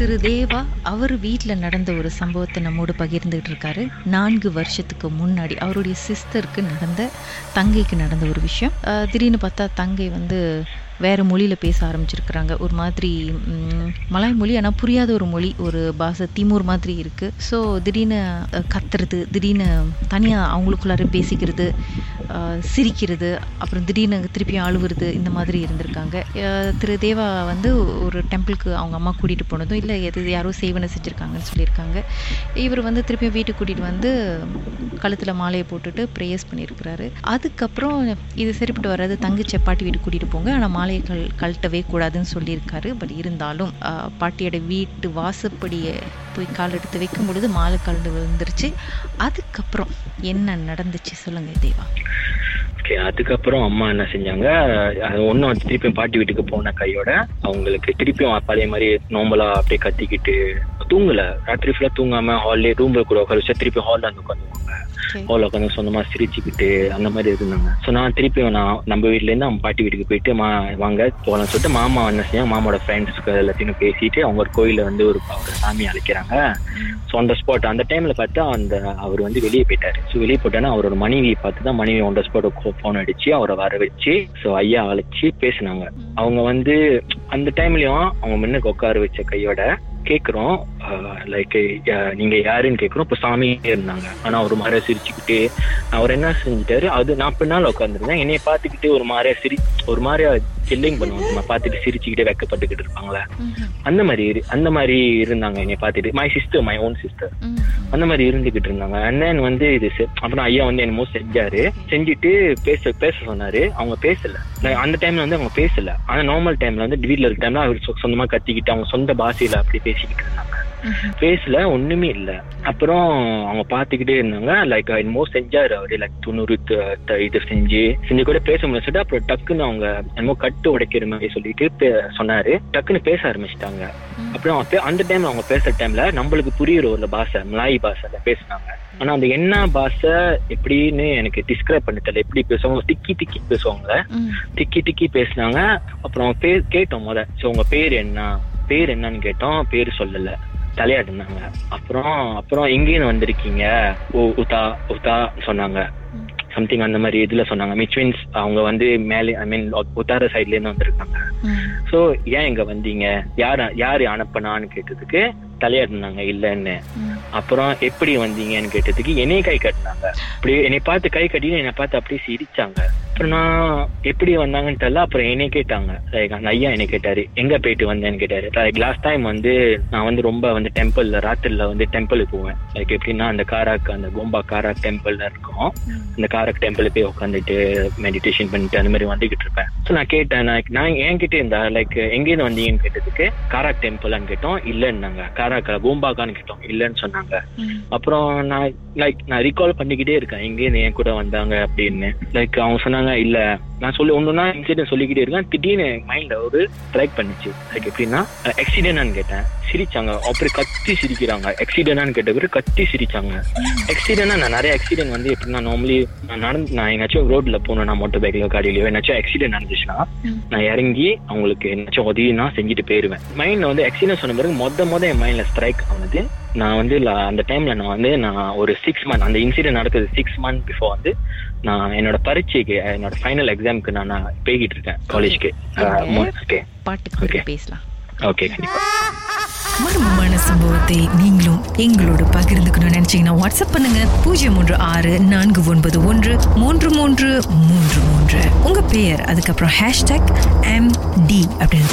திரு தேவா அவர் வீட்டில் நடந்த ஒரு சம்பவத்தை நம்மோடு பகிர்ந்துகிட்டு இருக்காரு நான்கு வருஷத்துக்கு முன்னாடி அவருடைய சிஸ்டருக்கு நடந்த தங்கைக்கு நடந்த ஒரு விஷயம். திடீர்னு பார்த்தா தங்கை வந்து வேறு மொழியில் பேச ஆரம்பிச்சிருக்கிறாங்க. ஒரு மாதிரி மலாய் மொழி ஆனால் புரியாத ஒரு மொழி. ஒரு பாஷை திமூர் மாதிரி இருக்குது ஸோ திடீர்னு கத்துறது திடீர்னு தனியாக அவங்களுக்குள்ளார பேசிக்கிறது சிரிக்கிறது அப்புறம் திடீர்னு திருப்பி அழுவுறது இந்த மாதிரி இருந்திருக்காங்க. திரு தேவா வந்து ஒரு டெம்பிளுக்கு அவங்க அம்மா கூட்டிகிட்டு போனதும் இல்லை எது யாரோ சேவனை செஞ்சுருக்காங்கன்னு சொல்லியிருக்காங்க. இவர் வந்து திருப்பியும் வீட்டுக்கு கூட்டிகிட்டு வந்து கழுத்தில் மாலையை போட்டுட்டு ப்ரேயர்ஸ் பண்ணியிருக்கிறாரு. அதுக்கப்புறம் இது சரிப்பட்டு வராது தங்கச்சி பாட்டி வீட்டுக்கு கூட்டிகிட்டு போங்க ஆனால் மாலையை கல் கழட்டவே கூடாதுன்னு சொல்லியிருக்காரு. பட் இருந்தாலும் பாட்டியோட வீட்டு வாசப்படியை போய் கால் எடுத்து வைக்கும் பொழுது மாலை கலந்து விழுந்துருச்சு. அதுக்கப்புறம் என்ன நடந்துச்சு சொல்லுங்கள் தேவா. ஓகே அதுக்கப்புறம் அம்மா என்ன செஞ்சாங்க அது ஒன்றும் திருப்பியும் பாட்டி வீட்டுக்கு போன கையோட அவங்களுக்கு திருப்பியும் பழைய மாதிரி நோம்பலா அப்படியே கத்திக்கிட்டு தூங்கல. ராத்திரி ஃபுல்லாக தூங்காம ஹால்லே ரூம்ல கூட உட்கார வச்சா திருப்பி ஹாலில் வந்து உட்காந்துவாங்க ஹாலில் உட்காந்து சொந்தமா சிரிச்சுக்கிட்டு அந்த மாதிரி இருந்தாங்க. ஸோ நான் திருப்பியும் நான் நம்ம வீட்லேருந்து அவங்க பாட்டி வீட்டுக்கு போயிட்டு மா வாங்க போகலாம்னு சொல்லிட்டு மாமா என்ன செஞ்சாங்க மாமாவோட ஃப்ரெண்ட்ஸ்க்கு எல்லாத்தையும் பேசிட்டு அவங்க ஒரு கோயிலில் வந்து ஒரு சாமி அழைக்கிறாங்க. ஸோ அந்த ஸ்பாட் அந்த டைம்ல பார்த்தா அந்த அவர் வந்து வெளியே போயிட்டாரு. ஸோ வெளியே போயிட்டானா அவரோட மனைவியை பார்த்து தான் மனைவி த ஸ்பாட் ஃபோன் அடிச்சு அவரை வர வச்சு ஸோ ஐயா அழைச்சி பேசினாங்க. அவங்க வந்து அந்த டைம்லயும் அவங்க முன்னுக்கு உட்கார வச்ச கையோட கேக்குறோம். லைக் நீங்க யாருன்னு கேக்குறோம் இப்போ சாமியே இருந்தாங்க. ஆனா ஒரு மாதிரியா சிரிச்சுக்கிட்டு அவர் என்ன செஞ்சுட்டாரு? அது நான் பின்னால் உட்காந்துருந்தேன் என்னைய பார்த்துக்கிட்டு ஒரு மாதிரியா சிரி ஒரு மாதிரியா கில்லிங் பண்ணுவாங்க. நம்ம பார்த்துட்டு சிரிச்சுக்கிட்டே வெக்கப்பட்டுக்கிட்டு இருப்பாங்களே அந்த மாதிரி அந்த மாதிரி இருந்தாங்க என்னை பார்த்துட்டு. My sister my own sister அந்த மாதிரி இருந்துகிட்டு இருந்தாங்க. அண்ட் தென் வந்து இது அப்புறம் ஐயா வந்து என்னமோ செஞ்சாரு. செஞ்சுட்டு பேச பேச சொன்னாரு. அவங்க பேசல. அந்த டைம்ல வந்து அவங்க பேசல. ஆனா நார்மல் டைம்ல வந்து வீட்ல இருக்க டைம்ல அவர் சொந்தமா கத்திக்கிட்டு அவங்க சொந்த பாஷையில அப்படி பேசிக்கிட்டு இருந்தாங்க. பேசல ஒண்ணுமே இல்ல. அப்புறம் அவங்க பாத்துக்கிட்டே இருந்தாங்க. லைக் என்னமோ செஞ்சாரு அவரு. லைக் தொண்ணூறு இது செஞ்சு. செஞ்சு கூட பேச முடிச்சுட்டு அப்புறம் டக்குன்னு அவங்க என்னமோ கட்டு உடைக்கிற மாதிரி சொல்லிட்டு சொன்னாரு. டக்குன்னு பேச ஆரம்பிச்சிட்டாங்க. அப்புறம் அப்ப- அந்த டைம்ல அவங்க பேசுற டைம்ல நம்மளுக்கு புரியுற ஒரு பாஷை மலாய் பாஷைல பேசுனாங்க. ஆனா அந்த என்ன பாஷை எப்படின்னு எனக்கு டிஸ்கிரைப் பண்ண தெரியல. எப்படி பேசுவாங்க திக்கி திக்கி பேசுவாங்க திக்கி திக்கி பேசுனாங்க. அப்புறம் பேர் கேட்டோம் முத. சோ உங்க பேர் என்ன? பேர் என்னன்னு கேட்டோம். பேர் சொல்லல. தலையாடுனாங்க அப்புறம் அப்புறம் எங்கேன்னு வந்திருக்கீங்க? ஓ உதா உதா சொன்னாங்க. சம்திங் அந்த மாதிரி இதுல சொன்னாங்க. மிச் மீன்ஸ் அவங்க வந்து மேலே ஐ மீன் உத்தார சைட்ல இருந்து வந்திருக்காங்க. சோ ஏன் இங்க வந்தீங்க? யார் யாரு அனுப்புனான்னு கேட்டதுக்கு தலையாடினாங்க இல்லைன்னு. அப்புறம் எப்படி வந்தீங்கன்னு கேட்டதுக்கு என்னைய கை கட்டினாங்க. அப்படியே என்னை பார்த்து கை கட்டி என்னை பார்த்து அப்படியே சிரிச்சாங்க. அப்புறம் நான் எப்படி வந்தாங்கன்னு தெரியல. அப்புறம் என்னைய கேட்டாங்க. லைக் அந்த ஐயா என்னை கேட்டாரு. எங்க போயிட்டு வந்தேன்னு கேட்டாரு. லைக் லாஸ்ட் டைம் வந்து நான் வந்து ரொம்ப வந்து டெம்பிள்ல ராத்திரில வந்து டெம்பிளுக்கு போவேன். லைக் எப்படின்னா அந்த காராக் அந்த கோம்பா காராக் டெம்பிள்ல இருக்கும். அந்த காரக் டெம்பிள் போய் உட்காந்துட்டு மெடிடேஷன் பண்ணிட்டு அந்த மாதிரி வந்துகிட்டு இருப்பேன். நான் கேட்டேன் நான் நான் என்கிட்ட இருந்தா லைக் எங்கேருந்து வந்தீங்கன்னு கேட்டதுக்கு காராக் டெம்பிள்னு கேட்டோம். இல்லைன்னாங்க. காராக்கா பூம்பாக்கான்னு கேட்டோம். இல்லைன்னு சொன்னாங்க. அப்புறம் நான் லைக் நான் ரீகால் பண்ணிக்கிட்டே இருக்கேன். எங்கேருந்து என் கூட வந்தாங்க அப்படின்னு. லைக் அவங்க சொன்னாங்க இல்ல நான் சொல்லி ஒண்ணுனா இன்சிடென்ட் சொல்லிக்கிட்டே இருக்கேன். திடீர்னு மைண்ட்ல ஒரு ஸ்ட்ரைக் பண்ணிச்சு. லைக் எப்படின்னா ஆக்சிடென்ட்னு கேட்டேன். சிரிச்சாங்க. அப்புறம் கத்தி சிரிக்கிறாங்க. ஆக்சிடென்ட்னு கேட்ட பிறகு கத்தி சிரிச்சாங்க. ஆக்சிடென்ட்னா நான் நிறைய ஆக்சிடென்ட் வந்து எப்படின்னா நார்மலி நான் நடந்து நான் எங்கேயாச்சும் ரோட்ல போனேன் நான் மோட்டர் பைக்ல காடியிலயோ என்னாச்சும் ஆக்சிடென்ட் நடந்துச்சுன்னா நான் இறங்கி அவங்களுக்கு என்னாச்சும் உதவினா செஞ்சுட்டு போயிருவேன். மைண்ட்ல வந்து ஆக்சிடென்ட் சொன்ன பிறகு மொத மொத என் மைண்ட்ல ஸ்ட்ரைக் ஆனது நான் வந்து அந்த டைம்ல நான் வந்து நான் ஒரு சிக்ஸ் மந்த் அந்த இன்சிடென்ட் நடக்குது சிக்ஸ் மந்த் பிஃபோர் வந்து நான் என்னோட பரீட்சைக்கு என்னோட ஃபைனல் எக்ஸாம்க்கு நான் போய்கிட்டு இருக்கேன் காலேஜ்க்கு ஓகே. பேசலாம். ஓகே கண்டிப்பா. மர்மமான சம்பவத்தை நீங்களும் எங்களோடு பகிர்ந்துக்கணும்னு நினைச்சீங்கன்னா வாட்ஸ்அப் பண்ணுங்க. பூஜ்ஜியம் மூன்று ஆறு நான்கு ஒன்பது ஒன்று மூன்று மூன்று மூன்று மூன்று. உங்க பெயர் அதுக்கப்புறம் ஹேஷ்டாக் எம் டி அப்படின்னு